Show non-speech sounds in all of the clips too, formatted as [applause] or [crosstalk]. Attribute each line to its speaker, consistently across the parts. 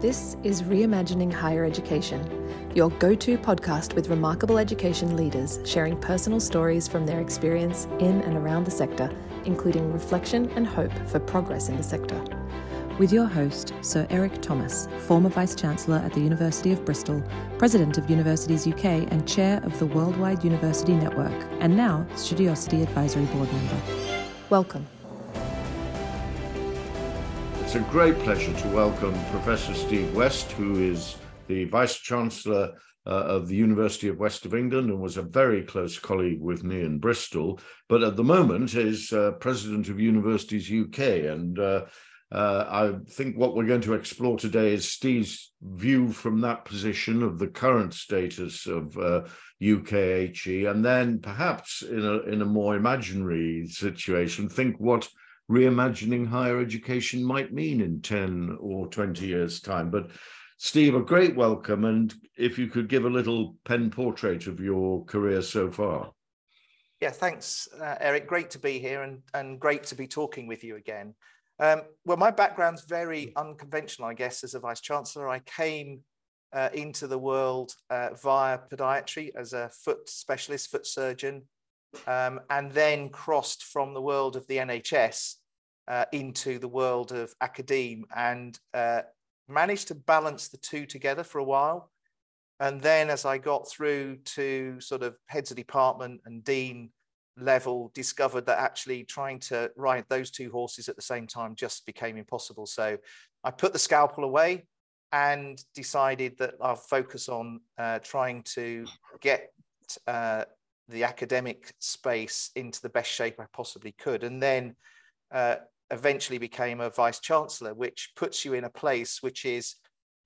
Speaker 1: This is Reimagining Higher Education, your go to podcast with remarkable education leaders sharing personal stories from their experience in and around the sector, including reflection and hope for progress in the sector. With your host, Sir Eric Thomas, former Vice Chancellor at the University of Bristol, President of Universities UK, and Chair of the Worldwide University Network, and now Studiosity Advisory Board member. Welcome.
Speaker 2: A great pleasure to welcome Professor Steve West, who is the Vice Chancellor uh, of the University of West of England and was a very close colleague with me in Bristol, but at the moment is uh, President of Universities UK. And uh, uh, I think what we're going to explore today is Steve's view from that position of the current status of UKHE, uh, and then perhaps in a, in a more imaginary situation, think what reimagining higher education might mean in 10 or 20 years' time. But Steve, a great welcome. And if you could give a little pen portrait of your career so far.
Speaker 3: Yeah, thanks, uh, Eric. Great to be here and, and great to be talking with you again. Um, well, my background's very unconventional, I guess, as a vice chancellor. I came uh, into the world uh, via podiatry as a foot specialist, foot surgeon, um, and then crossed from the world of the NHS uh, into the world of academe and uh, managed to balance the two together for a while. And then as I got through to sort of heads of department and dean level, discovered that actually trying to ride those two horses at the same time just became impossible. So I put the scalpel away and decided that I'll focus on uh, trying to get uh, the academic space into the best shape I possibly could. And then uh, eventually became a vice chancellor, which puts you in a place which is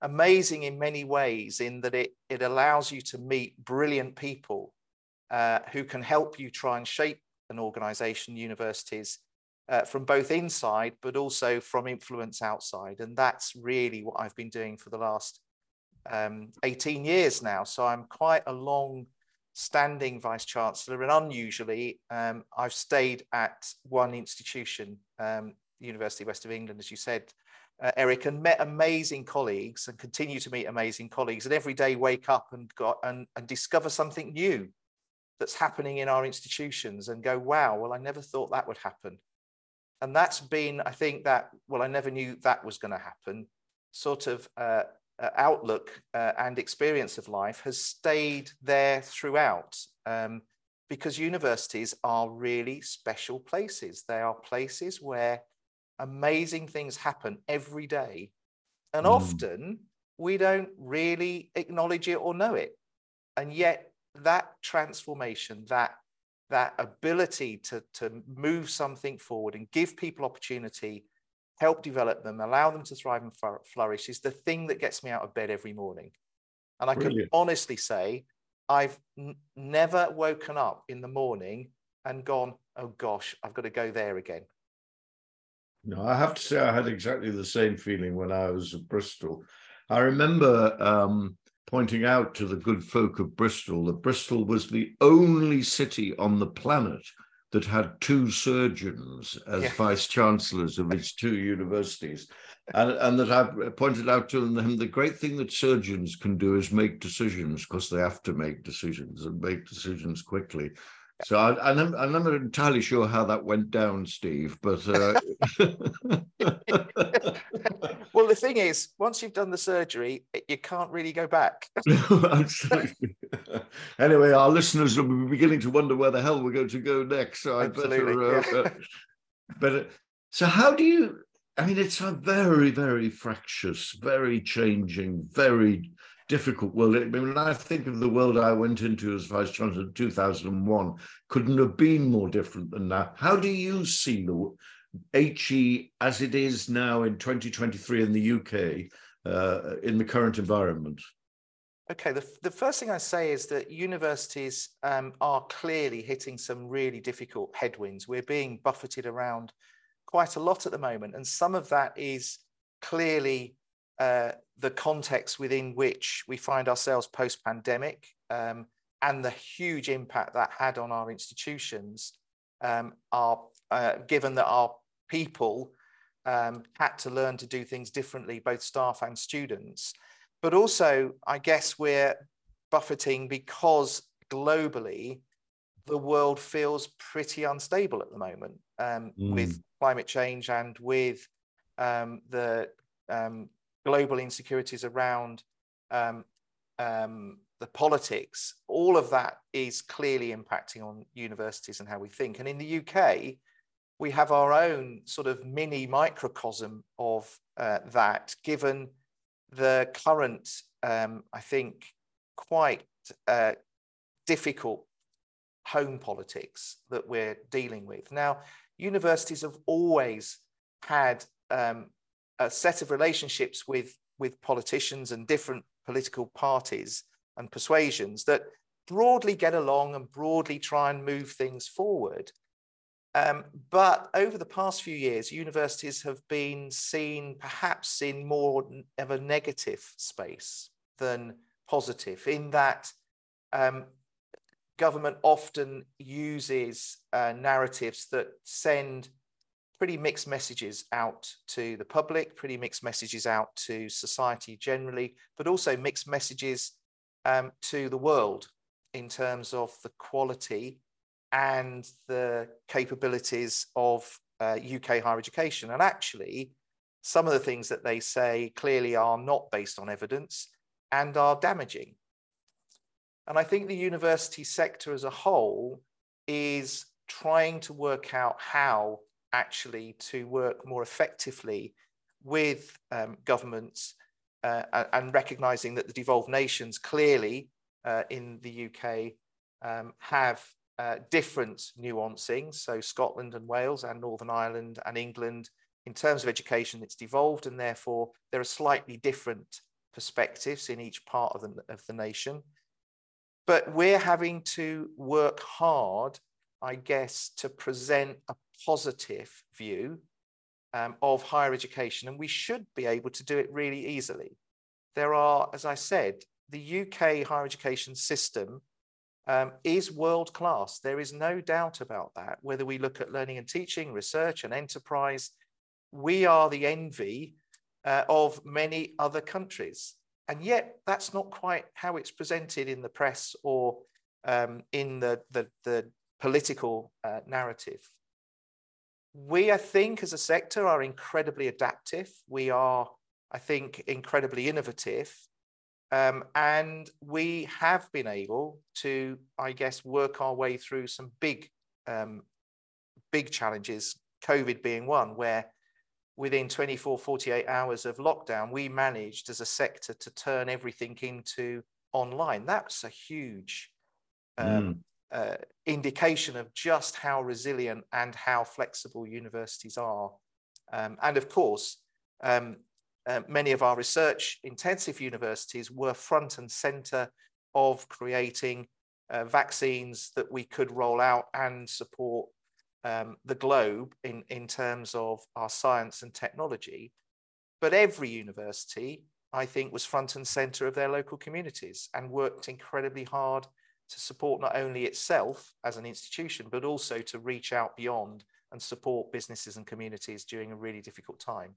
Speaker 3: amazing in many ways, in that it, it allows you to meet brilliant people uh, who can help you try and shape an organization, universities, uh, from both inside, but also from influence outside. And that's really what I've been doing for the last um, 18 years now. So I'm quite a long standing vice chancellor, and unusually, um, I've stayed at one institution, um, University of West of England, as you said, uh, Eric, and met amazing colleagues, and continue to meet amazing colleagues, and every day wake up and got and, and discover something new that's happening in our institutions, and go, wow, well, I never thought that would happen, and that's been, I think that, well, I never knew that was going to happen, sort of. Uh, uh, outlook uh, and experience of life has stayed there throughout um, because universities are really special places. They are places where amazing things happen every day. And mm. often we don't really acknowledge it or know it. And yet that transformation, that that ability to, to move something forward and give people opportunity help develop them, allow them to thrive and flourish is the thing that gets me out of bed every morning. And I Brilliant. can honestly say, I've n- never woken up in the morning and gone, oh gosh, I've got to go there again.
Speaker 2: No, I have to say, I had exactly the same feeling when I was at Bristol. I remember um, pointing out to the good folk of Bristol that Bristol was the only city on the planet that had two surgeons as yeah. vice chancellors of its two universities. And, and that I pointed out to them the great thing that surgeons can do is make decisions because they have to make decisions and make decisions quickly. So I, am I'm not entirely sure how that went down, Steve, but. Uh... [laughs]
Speaker 3: well, the thing is, once you've done the surgery, you can't really go back. [laughs]
Speaker 2: Absolutely. [laughs] anyway, our listeners will be beginning to wonder where the hell we're going to go next. So I
Speaker 3: Absolutely, better. Uh, yeah.
Speaker 2: better. So, how do you? I mean, it's a very, very fractious, very changing, very difficult world. I mean, when I think of the world I went into as vice chancellor in 2001, couldn't have been more different than that. How do you see the HE as it is now in 2023 in the UK uh, in the current environment?
Speaker 3: Okay, the, the first thing I say is that universities um, are clearly hitting some really difficult headwinds. We're being buffeted around quite a lot at the moment, and some of that is clearly uh, the context within which we find ourselves post pandemic um, and the huge impact that had on our institutions um, are uh, given that our people um, had to learn to do things differently, both staff and students. But also, I guess we're buffeting because globally the world feels pretty unstable at the moment um, mm. with climate change and with um, the um, global insecurities around um, um, the politics. All of that is clearly impacting on universities and how we think. And in the UK, we have our own sort of mini microcosm of uh, that, given the current, um, I think, quite uh, difficult home politics that we're dealing with. Now, universities have always had um, a set of relationships with, with politicians and different political parties and persuasions that broadly get along and broadly try and move things forward. Um, but over the past few years, universities have been seen perhaps in more of a negative space than positive, in that um, government often uses uh, narratives that send pretty mixed messages out to the public, pretty mixed messages out to society generally, but also mixed messages um, to the world in terms of the quality and the capabilities of uh, UK higher education. And actually, some of the things that they say clearly are not based on evidence and are damaging. And I think the university sector as a whole is trying to work out how actually to work more effectively with um, governments uh, and recognizing that the devolved nations clearly uh, in the UK um, have uh, different nuancing. So Scotland and Wales and Northern Ireland and England, in terms of education, it's devolved, and therefore there are slightly different perspectives in each part of the, of the nation. But we're having to work hard, I guess, to present a positive view um, of higher education, and we should be able to do it really easily. There are, as I said, the UK higher education system um, is world class. There is no doubt about that. Whether we look at learning and teaching, research, and enterprise, we are the envy uh, of many other countries. And yet, that's not quite how it's presented in the press or um, in the, the, the political uh, narrative. We, I think, as a sector, are incredibly adaptive. We are, I think, incredibly innovative. Um, and we have been able to, I guess, work our way through some big, um, big challenges, COVID being one, where within 24, 48 hours of lockdown, we managed as a sector to turn everything into online. That's a huge um, mm. Uh, indication of just how resilient and how flexible universities are. Um, and of course, um, uh, many of our research intensive universities were front and center of creating uh, vaccines that we could roll out and support um, the globe in, in terms of our science and technology. But every university, I think, was front and center of their local communities and worked incredibly hard to support not only itself as an institution, but also to reach out beyond and support businesses and communities during a really difficult time.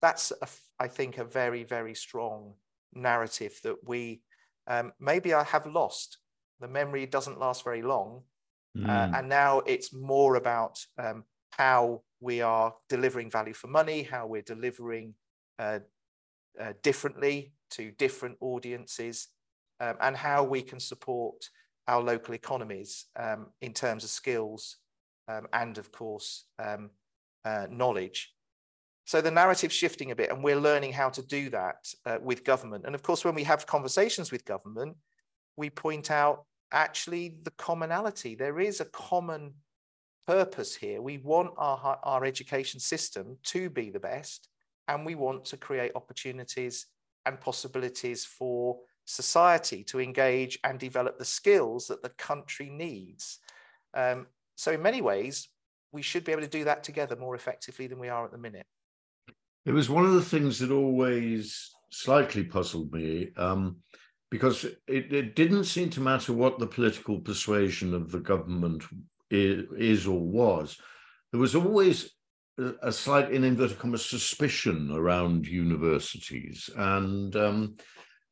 Speaker 3: That's, a, I think, a very, very strong narrative that we um, maybe I have lost. The memory doesn't last very long, Mm. Uh, and now it's more about um, how we are delivering value for money, how we're delivering uh, uh, differently to different audiences, um, and how we can support our local economies um, in terms of skills um, and, of course, um, uh, knowledge. So the narrative's shifting a bit, and we're learning how to do that uh, with government. And of course, when we have conversations with government, we point out actually the commonality. There is a common purpose here. We want our, our education system to be the best, and we want to create opportunities and possibilities for society to engage and develop the skills that the country needs. Um, so, in many ways, we should be able to do that together more effectively than we are at the minute.
Speaker 2: It was one of the things that always slightly puzzled me. Um, because it, it didn't seem to matter what the political persuasion of the government is, is or was. There was always a slight, in inverted commas, suspicion around universities, and um,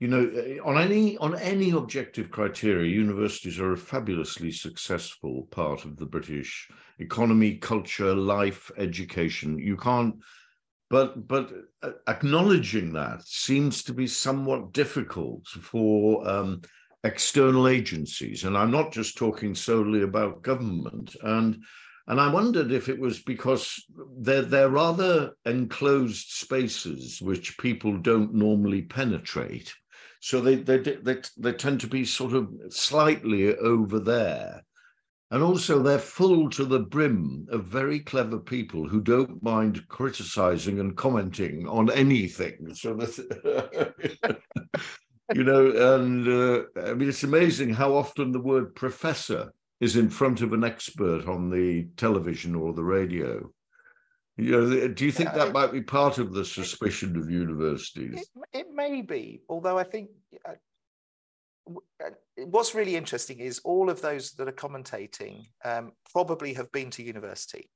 Speaker 2: you know, on any on any objective criteria, universities are a fabulously successful part of the British economy, culture, life, education. You can't, but but uh, acknowledging that seems to be somewhat difficult for um, external agencies, and I'm not just talking solely about government and and I wondered if it was because they're, they're rather enclosed spaces which people don't normally penetrate. So they, they, they, they tend to be sort of slightly over there. And also, they're full to the brim of very clever people who don't mind criticizing and commenting on anything. [laughs] So that, [laughs] you know, and uh, I mean, it's amazing how often the word professor is in front of an expert on the television or the radio. You know, do you think that it, might be part of the suspicion of universities?
Speaker 3: It, it may be, although I think uh, uh, what's really interesting is all of those that are commentating um, probably have been to university.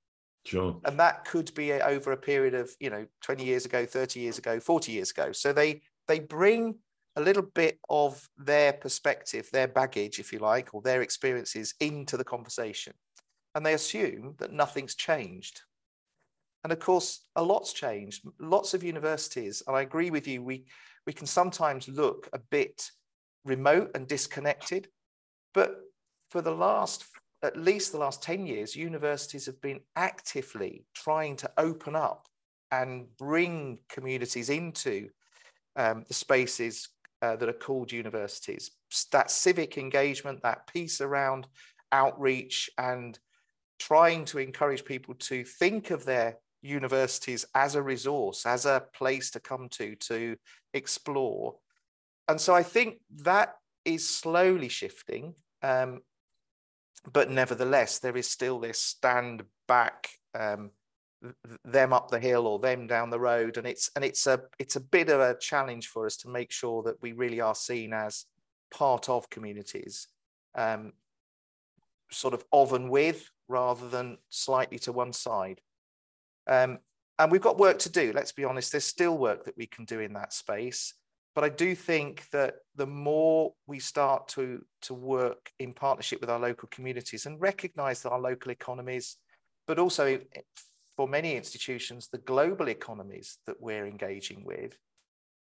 Speaker 2: Sure.
Speaker 3: And that could be over a period of, you know, 20 years ago, 30 years ago, 40 years ago. So they they bring a little bit of their perspective, their baggage, if you like, or their experiences into the conversation. And they assume that nothing's changed. And of course, a lot's changed. Lots of universities, and I agree with you, we, we can sometimes look a bit remote and disconnected. But for the last, at least the last 10 years, universities have been actively trying to open up and bring communities into um, the spaces uh, that are called universities. That civic engagement, that piece around outreach and trying to encourage people to think of their universities as a resource, as a place to come to, to explore. And so I think that is slowly shifting. Um, but nevertheless, there is still this stand back um, them up the hill or them down the road and it's and it's a it's a bit of a challenge for us to make sure that we really are seen as part of communities um, sort of of and with rather than slightly to one side um, and we've got work to do let's be honest there's still work that we can do in that space but i do think that the more we start to to work in partnership with our local communities and recognize that our local economies but also for many institutions, the global economies that we're engaging with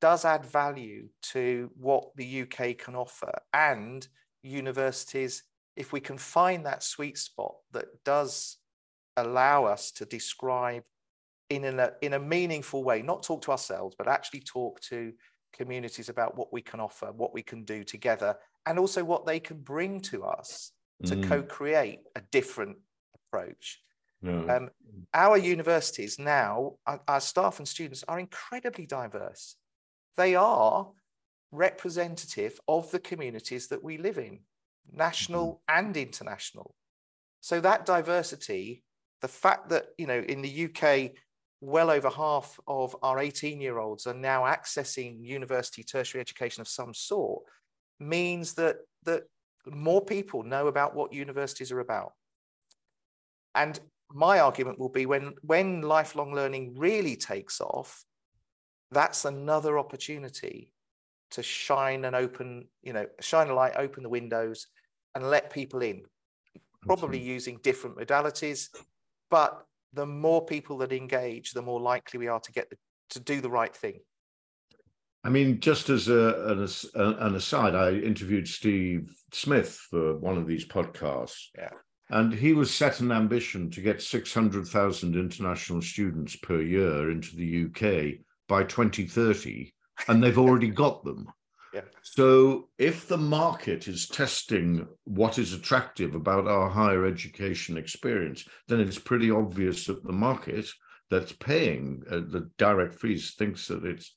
Speaker 3: does add value to what the UK can offer. And universities, if we can find that sweet spot that does allow us to describe in a, in a meaningful way, not talk to ourselves, but actually talk to communities about what we can offer, what we can do together, and also what they can bring to us to mm. co create a different approach. No. Um, our universities now, our, our staff and students are incredibly diverse. They are representative of the communities that we live in, national mm-hmm. and international. So that diversity, the fact that, you know, in the UK, well over half of our 18 year olds are now accessing university tertiary education of some sort means that, that more people know about what universities are about. And my argument will be when when lifelong learning really takes off that's another opportunity to shine and open you know shine a light open the windows and let people in probably using different modalities but the more people that engage the more likely we are to get the, to do the right thing
Speaker 2: I mean, just as a, an, an aside, I interviewed Steve Smith for one of these podcasts.
Speaker 3: Yeah.
Speaker 2: And he was set an ambition to get 600,000 international students per year into the UK by 2030, and they've already [laughs] got them.
Speaker 3: Yeah.
Speaker 2: So, if the market is testing what is attractive about our higher education experience, then it's pretty obvious that the market that's paying uh, the direct fees thinks that it's,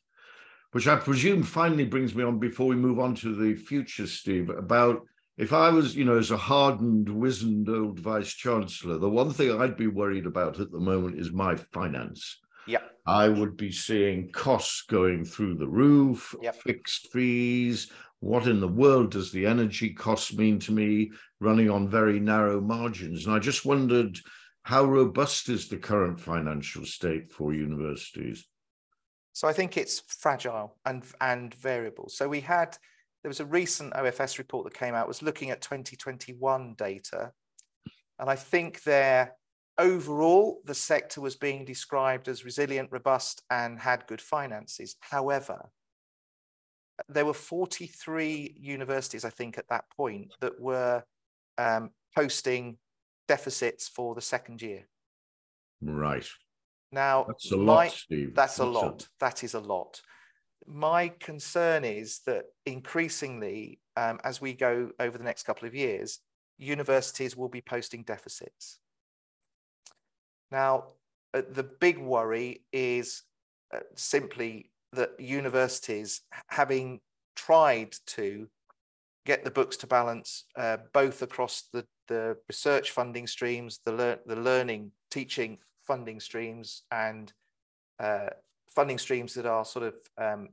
Speaker 2: which I presume finally brings me on before we move on to the future, Steve, about if I was, you know, as a hardened, wizened old vice chancellor, the one thing I'd be worried about at the moment is my finance.
Speaker 3: Yeah.
Speaker 2: I would be seeing costs going through the roof,
Speaker 3: yep.
Speaker 2: fixed fees. What in the world does the energy cost mean to me running on very narrow margins? And I just wondered, how robust is the current financial state for universities?
Speaker 3: So I think it's fragile and, and variable. So we had, there was a recent OFS report that came out, was looking at 2021 data. And I think there, overall, the sector was being described as resilient, robust, and had good finances. However, there were 43 universities, I think, at that point that were um, posting deficits for the second year.
Speaker 2: Right.
Speaker 3: Now,
Speaker 2: that's a my, lot, Steve.
Speaker 3: That's, that's a lot. A... That is a lot. My concern is that increasingly, um, as we go over the next couple of years, universities will be posting deficits. Now, uh, the big worry is uh, simply that universities, having tried to get the books to balance uh, both across the, the research funding streams, the, lear the learning, teaching funding streams, and uh, funding streams that are sort of um,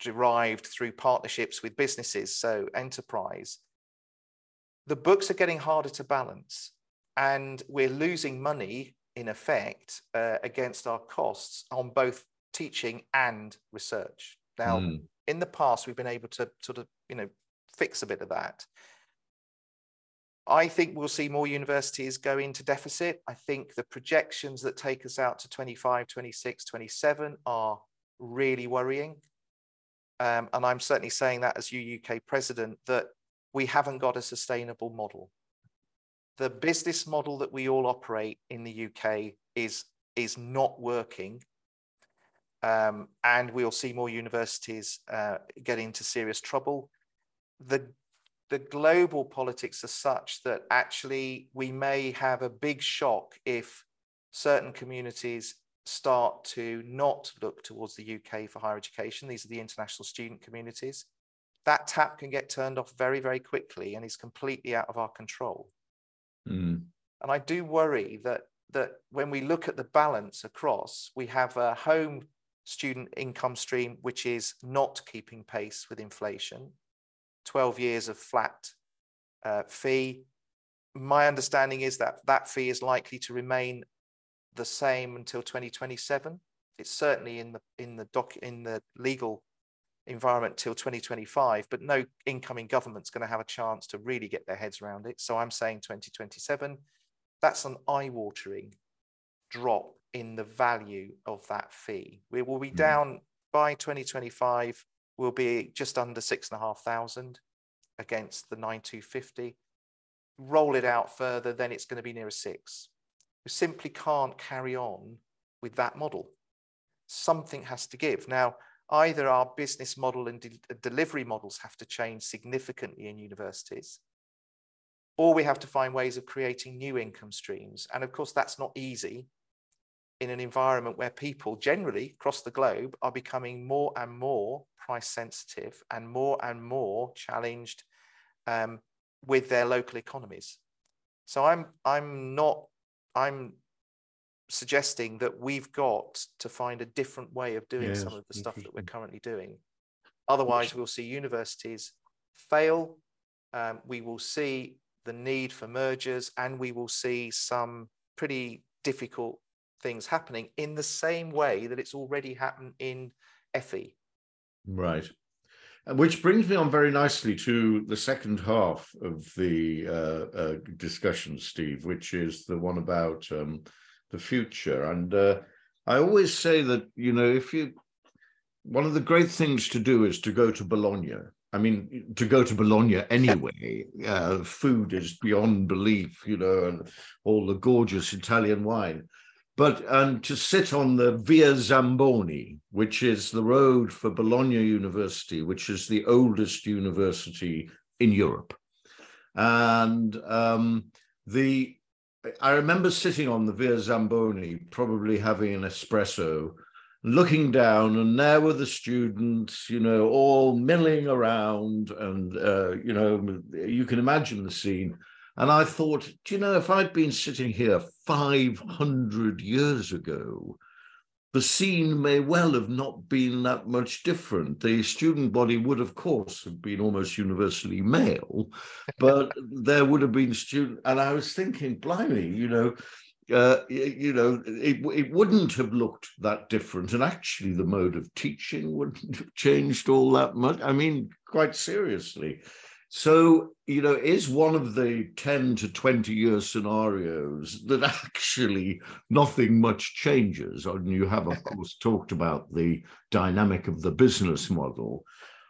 Speaker 3: derived through partnerships with businesses, so enterprise. The books are getting harder to balance, and we're losing money in effect uh, against our costs on both teaching and research. Now, mm. in the past, we've been able to sort of, you know, fix a bit of that. I think we'll see more universities go into deficit. I think the projections that take us out to 25, 26, 27 are really worrying. Um, and I'm certainly saying that as UUK president, that we haven't got a sustainable model. The business model that we all operate in the UK is, is not working um, and we'll see more universities uh, get into serious trouble. The, the global politics are such that actually we may have a big shock if certain communities start to not look towards the UK for higher education. These are the international student communities. That tap can get turned off very, very quickly and is completely out of our control. Mm. And I do worry that that when we look at the balance across, we have a home student income stream which is not keeping pace with inflation, 12 years of flat uh, fee. My understanding is that that fee is likely to remain the same until 2027. It's certainly in the in the doc in the legal environment till 2025, but no incoming government's going to have a chance to really get their heads around it. So I'm saying 2027. That's an eye-watering drop in the value of that fee. We will be hmm. down by 2025, we'll be just under six and a half thousand against the 9250. Roll it out further, then it's going to be near a six. We simply can't carry on with that model. Something has to give. Now, either our business model and de delivery models have to change significantly in universities, or we have to find ways of creating new income streams. And of course, that's not easy in an environment where people generally across the globe are becoming more and more price sensitive and more and more challenged um, with their local economies. So I'm I'm not I'm suggesting that we've got to find a different way of doing yes, some of the stuff that we're currently doing. Otherwise, we'll see universities fail. Um, we will see the need for mergers, and we will see some pretty difficult things happening in the same way that it's already happened in FE.
Speaker 2: Right. Which brings me on very nicely to the second half of the uh, uh, discussion, Steve, which is the one about um, the future. And uh, I always say that, you know, if you, one of the great things to do is to go to Bologna. I mean, to go to Bologna [laughs] anyway, uh, food is beyond belief, you know, and all the gorgeous Italian wine but and to sit on the Via Zamboni, which is the road for Bologna University, which is the oldest university in Europe. And um, the I remember sitting on the Via Zamboni, probably having an espresso, looking down, and there were the students, you know, all milling around, and uh, you know, you can imagine the scene. And I thought, do you know, if I'd been sitting here 500 years ago, the scene may well have not been that much different. The student body would, of course, have been almost universally male, but [laughs] there would have been student. And I was thinking, blimey, you know, uh, you know, it, it wouldn't have looked that different. And actually, the mode of teaching wouldn't have changed all that much. I mean, quite seriously. So, you know, is one of the 10 to 20 year scenarios that actually nothing much changes. And you have, of course, [laughs] talked about the dynamic of the business model.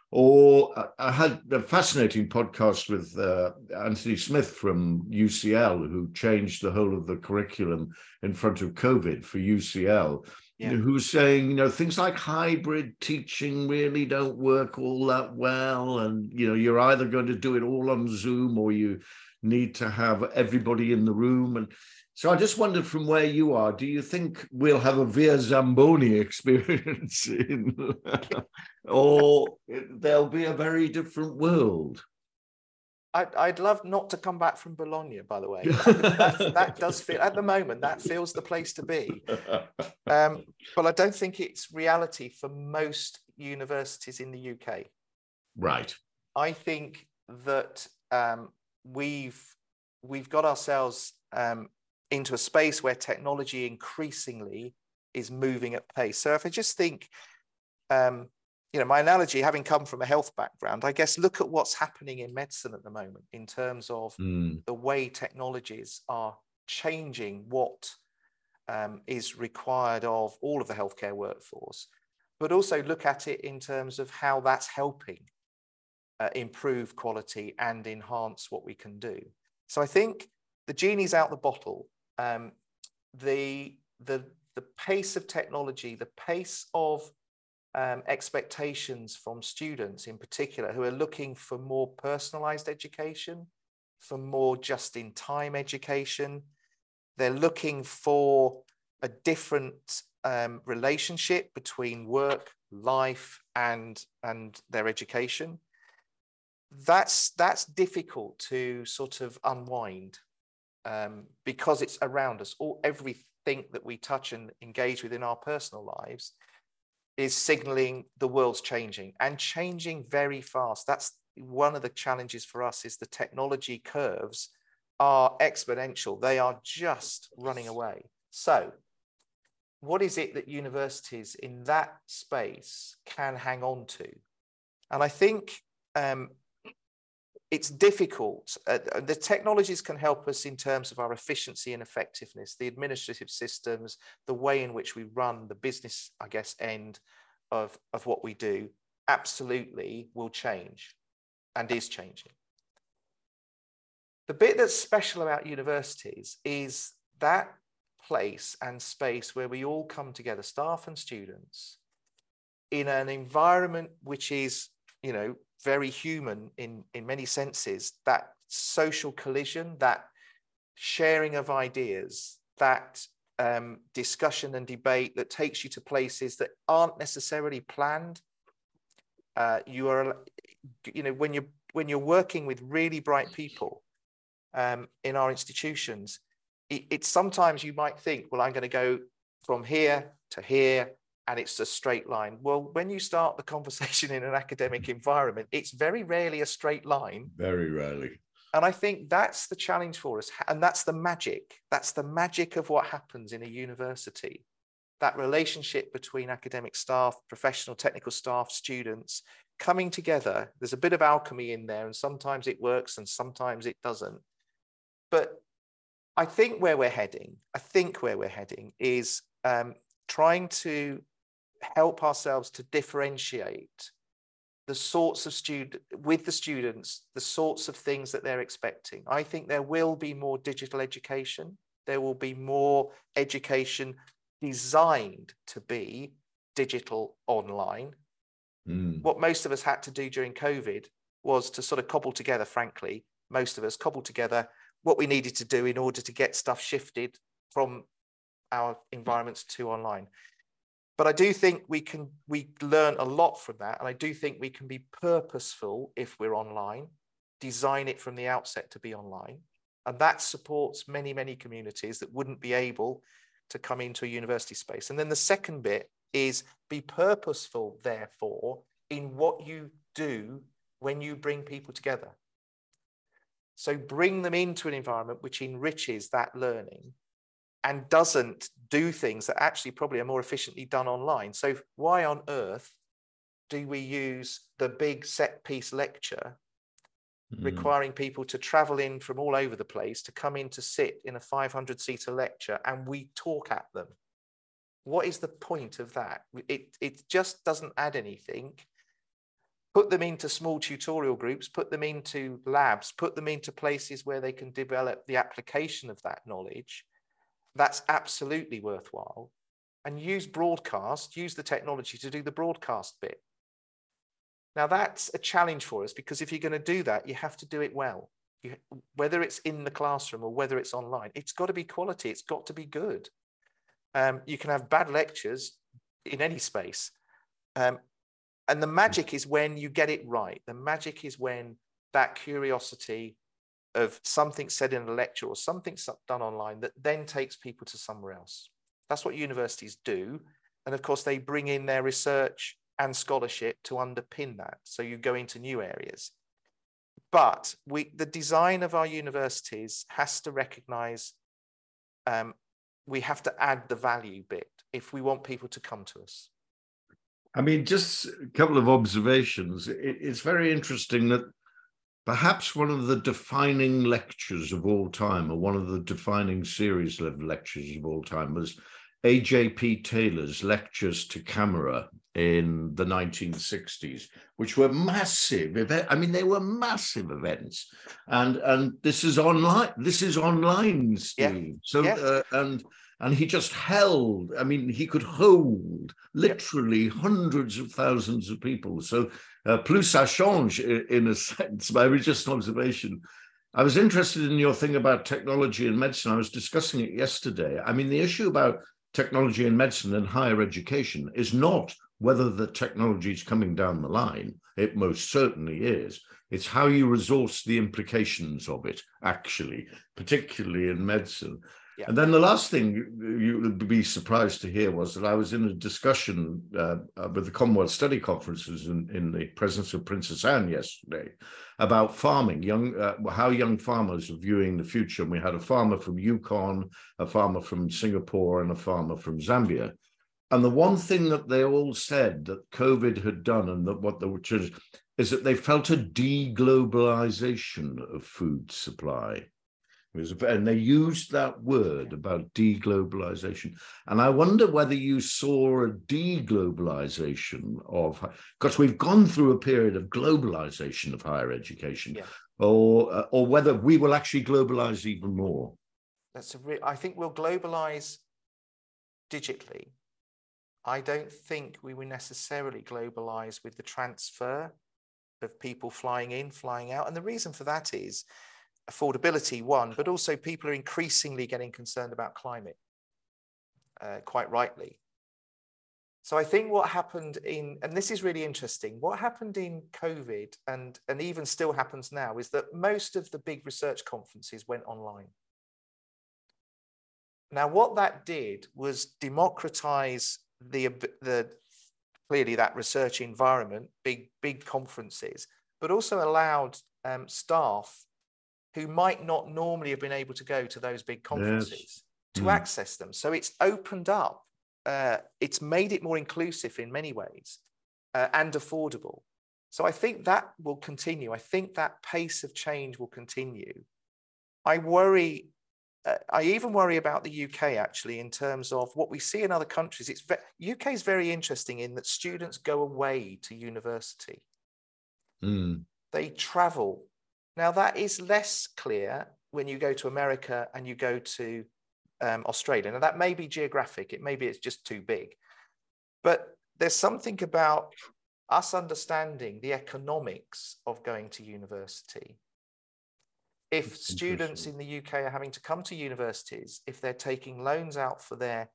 Speaker 2: Or uh, I had a fascinating podcast with uh, Anthony Smith from UCL, who changed the whole of the curriculum in front of COVID for UCL yeah. who's saying, you know, things like hybrid teaching really don't work all that well. And, you know, you're either going to do it all on Zoom or you need to have everybody in the room. And so I just wondered from where you are, do you think we'll have a Via Zamboni [laughs] experience in, or there'll be a very different world?
Speaker 3: I'd, I'd love not to come back from Bologna, by the way. that, that, does feel, at the moment, that feels the place to be. Um, but I don't think it's reality for most universities in the UK.
Speaker 2: Right.
Speaker 3: I think that um, we've we've got ourselves um, into a space where technology increasingly is moving at pace. So if I just think, um, you know, my analogy, having come from a health background, I guess look at what's happening in medicine at the moment in terms of mm. the way technologies are changing what um, is required of all of the healthcare workforce, but also look at it in terms of how that's helping uh, improve quality and enhance what we can do. So I think the genie's out the bottle. Um, the the the pace of technology, the pace of um, expectations from students in particular who are looking for more personalized education, for more just in time education. They're looking for a different um, relationship between work, life, and, and their education. That's, that's difficult to sort of unwind um, because it's around us. All everything that we touch and engage with in our personal lives is signaling the world's changing and changing very fast. That's one of the challenges for us is the technology curves are exponential. They are just running away. So what is it that universities in that space can hang on to? And I think um, it's difficult. Uh, the technologies can help us in terms of our efficiency and effectiveness, the administrative systems, the way in which we run the business, I guess, end of, of what we do absolutely will change and is changing. The bit that's special about universities is that place and space where we all come together, staff and students, in an environment which is, you know, very human in, in many senses, that social collision, that sharing of ideas, that um, discussion and debate that takes you to places that aren't necessarily planned. Uh, you are, you know, when you're when you're working with really bright people um, in our institutions, it, it's sometimes you might think, well, I'm going to go from here to here and it's a straight line. Well, when you start the [laughs] conversation in an academic [laughs] environment, it's very rarely a straight line.
Speaker 2: Very rarely.
Speaker 3: And I think that's the challenge for us. And that's the magic. That's the magic of what happens in a university. That relationship between academic staff, professional, technical staff, students coming together. There's a bit of alchemy in there, and sometimes it works and sometimes it doesn't. But I think where we're heading, I think where we're heading is um, trying to help ourselves to differentiate the sorts of student with the students the sorts of things that they're expecting. I think there will be more digital education. There will be more education designed to be digital online. Mm. what most of us had to do during covid was to sort of cobble together frankly most of us cobbled together what we needed to do in order to get stuff shifted from our environments to online but I do think we can we learn a lot from that, and I do think we can be purposeful if we're online, design it from the outset to be online, and that supports many many communities that wouldn't be able to come into a university space. And then the second bit is be purposeful, therefore, in what you do when you bring people together. So bring them into an environment which enriches that learning and doesn't do things that actually probably are more efficiently done online. So why on earth do we use the big set piece lecture mm. requiring people to travel in from all over the place to come in to sit in a 500 seater lecture and we talk at them? What is the point of that? It, it just doesn't add anything put them into small tutorial groups, put them into labs, put them into places where they can develop the application of that knowledge. That's absolutely worthwhile. And use broadcast, use the technology to do the broadcast bit. Now, that's a challenge for us because if you're going to do that, you have to do it well. You, whether it's in the classroom or whether it's online, it's got to be quality, it's got to be good. Um, you can have bad lectures in any space. Um, and the magic is when you get it right. The magic is when that curiosity of something said in a lecture or something done online that then takes people to somewhere else. That's what universities do. And of course, they bring in their research and scholarship to underpin that. So you go into new areas. But we, the design of our universities has to recognize um, we have to add the value bit if we want people to come to us.
Speaker 2: I mean, just a couple of observations. It's very interesting that perhaps one of the defining lectures of all time, or one of the defining series of lectures of all time, was A.J.P. Taylor's lectures to camera in the 1960s, which were massive events. I mean, they were massive events, and and this is online. This is online, Steve. Yeah. So yeah. Uh, and and he just held i mean he could hold literally yep. hundreds of thousands of people so uh, plus ça change in a [laughs] sense my just an observation. I was interested in your thing about technology and medicine. I was discussing it yesterday. I mean the issue about technology and medicine and higher education is not whether the technology is coming down the line. It most certainly is. It's how you resource the implications of it actually particularly in medicine yeah. And then the last thing you would be surprised to hear was that I was in a discussion uh, uh, with the Commonwealth Study Conferences in, in, the presence of Princess Anne yesterday about farming, young uh, how young farmers are viewing the future. And we had a farmer from Yukon, a farmer from Singapore, and a farmer from Zambia. And the one thing that they all said that COVID had done, and that what the is that they felt a deglobalization of food supply was, and they used that word about deglobalization. And I wonder whether you saw a deglobalization of, because we've gone through a period of globalization of higher education, yeah. or uh, or whether we will actually globalize even more.
Speaker 3: That's a re- I think we'll globalize digitally. I don't think we will necessarily globalize with the transfer of people flying in, flying out. And the reason for that is affordability, one, but also people are increasingly getting concerned about climate, uh, quite rightly. So I think what happened in, and this is really interesting, what happened in COVID and, and even still happens now is that most of the big research conferences went online. Now, what that did was democratize the, the clearly that research environment, big, big conferences, but also allowed um, staff who might not normally have been able to go to those big conferences yes. to mm. access them. So it's opened up, uh, it's made it more inclusive in many ways uh, and affordable. So I think that will continue. I think that pace of change will continue. I worry. Uh, I even worry about the UK actually in terms of what we see in other countries. It's ve- UK is very interesting in that students go away to university. Mm. They travel now, that is less clear when you go to America and you go to um, Australia. Now, that may be geographic, it may be it's just too big. But there's something about us understanding the economics of going to university. If students in the UK are having to come to universities, if they're taking loans out for their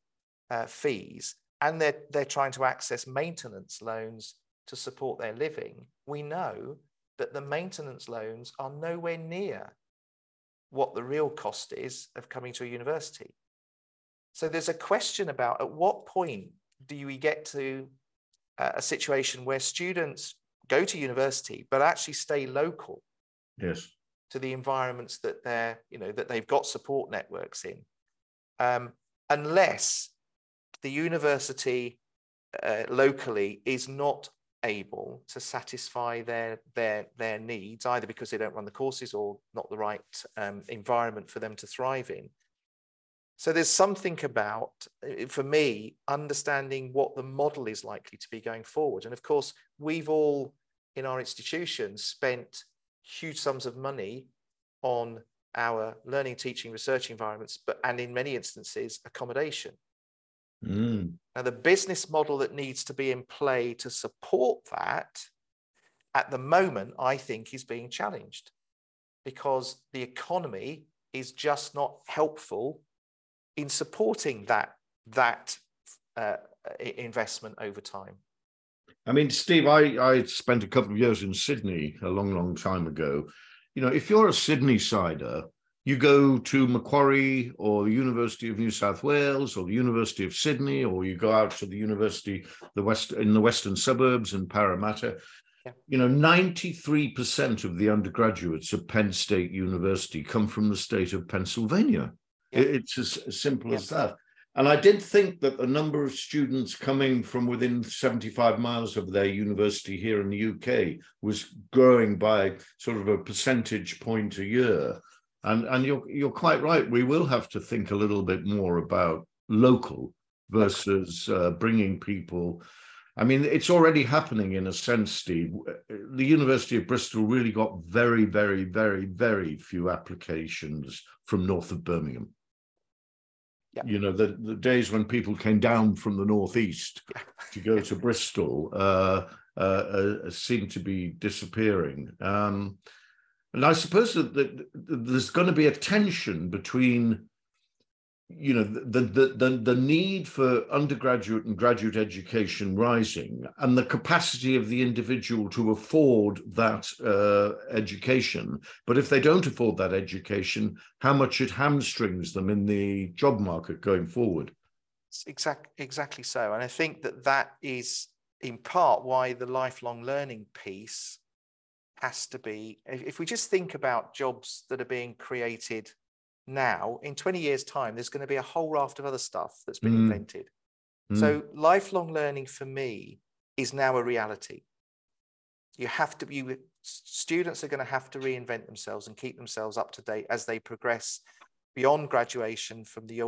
Speaker 3: uh, fees and they're, they're trying to access maintenance loans to support their living, we know that the maintenance loans are nowhere near what the real cost is of coming to a university. So there's a question about at what point do we get to uh, a situation where students go to university but actually stay local
Speaker 2: yes
Speaker 3: to the environments that they're you know that they've got support networks in um, unless the university uh, locally is not able to satisfy their their their needs either because they don't run the courses or not the right um, environment for them to thrive in. So there's something about uh, for me understanding what the model is likely to be going forward. And of course we've all in our institutions spent huge sums of money on our learning teaching research environments but and in many instances accommodation
Speaker 2: Mm.
Speaker 3: Now, the business model that needs to be in play to support that at the moment, I think, is being challenged because the economy is just not helpful in supporting that, that uh, investment over time.
Speaker 2: I mean, Steve, I, I spent a couple of years in Sydney a long, long time ago. You know, if you're a Sydney sider, you go to Macquarie or the University of New South Wales or the University of Sydney, or you go out to the university the west in the western suburbs in Parramatta. Yeah. You know, 93% of the undergraduates at Penn State University come from the state of Pennsylvania. Yeah. It's as, as simple yeah. as that. And I did think that the number of students coming from within 75 miles of their university here in the UK was growing by sort of a percentage point a year. And and you're you're quite right. We will have to think a little bit more about local versus uh, bringing people. I mean, it's already happening in a sense, Steve. The University of Bristol really got very, very, very, very few applications from north of Birmingham. Yeah. You know, the, the days when people came down from the northeast to go to Bristol uh, uh, uh, seem to be disappearing. Um, and I suppose that, there's going to be a tension between, you know, the, the, the, the need for undergraduate and graduate education rising and the capacity of the individual to afford that uh, education. But if they don't afford that education, how much it hamstrings them in the job market going forward.
Speaker 3: Exactly, exactly so. And I think that that is in part why the lifelong learning piece has to be, if we just think about jobs that are being created now, in 20 years' time, there's going to be a whole raft of other stuff that's been mm. invented. Mm. So, lifelong learning for me is now a reality. You have to be, students are going to have to reinvent themselves and keep themselves up to date as they progress beyond graduation from the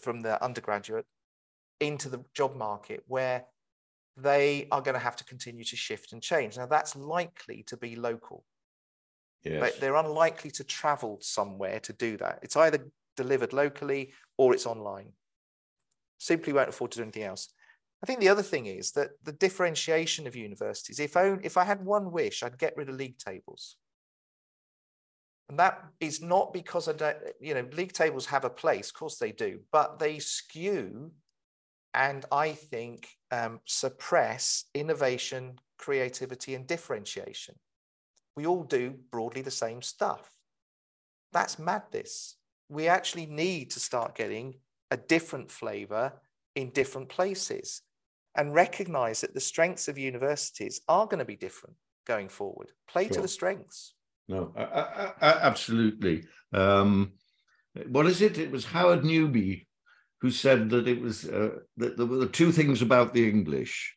Speaker 3: from the undergraduate into the job market where they are going to have to continue to shift and change. Now, that's likely to be local. Yes. But they're unlikely to travel somewhere to do that. It's either delivered locally or it's online. Simply won't afford to do anything else. I think the other thing is that the differentiation of universities, if, only, if I had one wish, I'd get rid of league tables. And that is not because I don't, you know, league tables have a place, of course they do, but they skew and I think um, suppress innovation, creativity, and differentiation. We all do broadly the same stuff. That's madness. We actually need to start getting a different flavor in different places and recognize that the strengths of universities are going to be different going forward. Play sure. to the strengths.
Speaker 2: No, I, I, I, absolutely. Um, what is it? It was Howard Newby who said that it was uh, that there were two things about the English.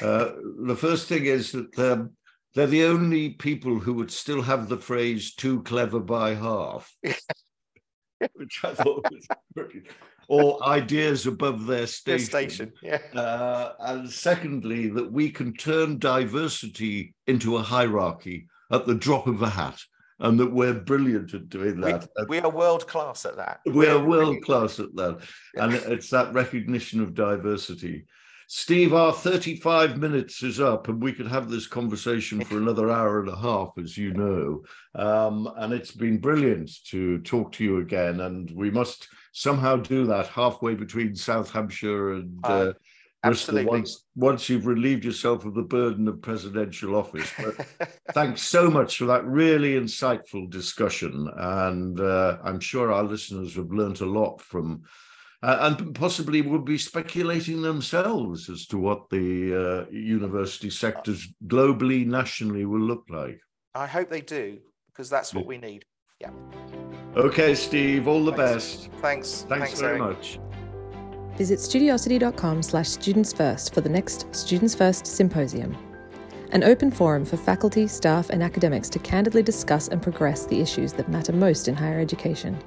Speaker 2: Uh, the first thing is that um, they're the only people who would still have the phrase "too clever by half," [laughs] which I thought was brilliant. Or ideas above their station.
Speaker 3: Their station, yeah.
Speaker 2: Uh, and secondly, that we can turn diversity into a hierarchy at the drop of a hat and that we're brilliant at doing that.
Speaker 3: We, we are world class at that.
Speaker 2: We are world class at that. And it's that recognition of diversity. Steve, our 35 minutes is up, and we could have this conversation for [laughs] another hour and a half, as you know. Um, and it's been brilliant to talk to you again. And we must somehow do that halfway between South Hampshire and uh,
Speaker 3: Absolutely.
Speaker 2: Once, once you've relieved yourself of the burden of presidential office. But [laughs] thanks so much for that really insightful discussion. And uh, I'm sure our listeners have learnt a lot from uh, and possibly would be speculating themselves as to what the uh, university sectors globally, nationally will look like.
Speaker 3: I hope they do, because that's what we need. Yeah.
Speaker 2: Okay, Steve, all the
Speaker 3: Thanks.
Speaker 2: best.
Speaker 3: Thanks.
Speaker 2: Thanks,
Speaker 3: Thanks
Speaker 2: very
Speaker 3: Eric.
Speaker 2: much.
Speaker 1: Visit studiosity.com slash students first for the next Students First Symposium, an open forum for faculty, staff, and academics to candidly discuss and progress the issues that matter most in higher education.